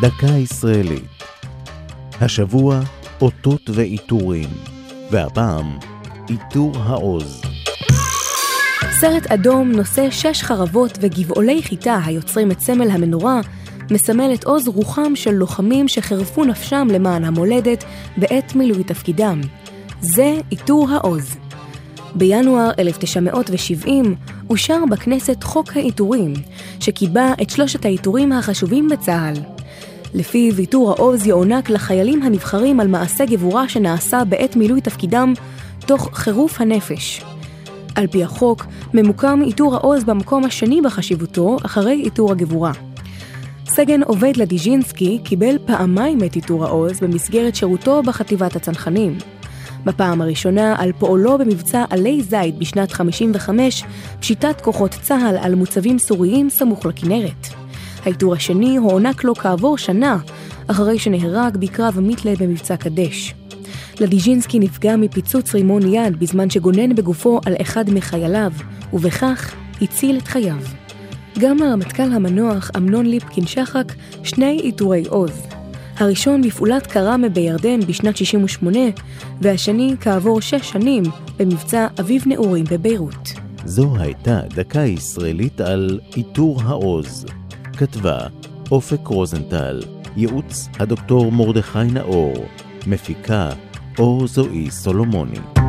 דקה ישראלית. השבוע אותות ועיטורים, והפעם עיטור העוז. סרט אדום נושא שש חרבות וגבעולי חיטה היוצרים את סמל המנורה, מסמל את עוז רוחם של לוחמים שחירפו נפשם למען המולדת בעת מילוי תפקידם. זה עיטור העוז. בינואר 1970 אושר בכנסת חוק העיטורים, שקיבע את שלושת העיטורים החשובים בצה"ל. לפיו עיטור העוז יוענק לחיילים הנבחרים על מעשה גבורה שנעשה בעת מילוי תפקידם תוך חירוף הנפש. על פי החוק, ממוקם עיטור העוז במקום השני בחשיבותו אחרי עיטור הגבורה. סגן עובד לדיז'ינסקי קיבל פעמיים את עיטור העוז במסגרת שירותו בחטיבת הצנחנים. בפעם הראשונה על פועלו במבצע עלי זית בשנת 55, פשיטת כוחות צה"ל על מוצבים סוריים סמוך לכנרת. העיטור השני הוענק לו כעבור שנה, אחרי שנהרג בקרב מיתלה במבצע קדש. לדיז'ינסקי נפגע מפיצוץ רימון יד בזמן שגונן בגופו על אחד מחייליו, ובכך הציל את חייו. גם הרמטכ"ל המנוח אמנון ליפקין שחק שני עיטורי עוז. הראשון בפעולת קראמה בירדן בשנת 68, והשני כעבור שש שנים במבצע אביב נעורים בביירות. זו הייתה דקה ישראלית על עיטור העוז. כתבה אופק רוזנטל, ייעוץ הדוקטור מרדכי נאור, מפיקה אור זועי סולומוני.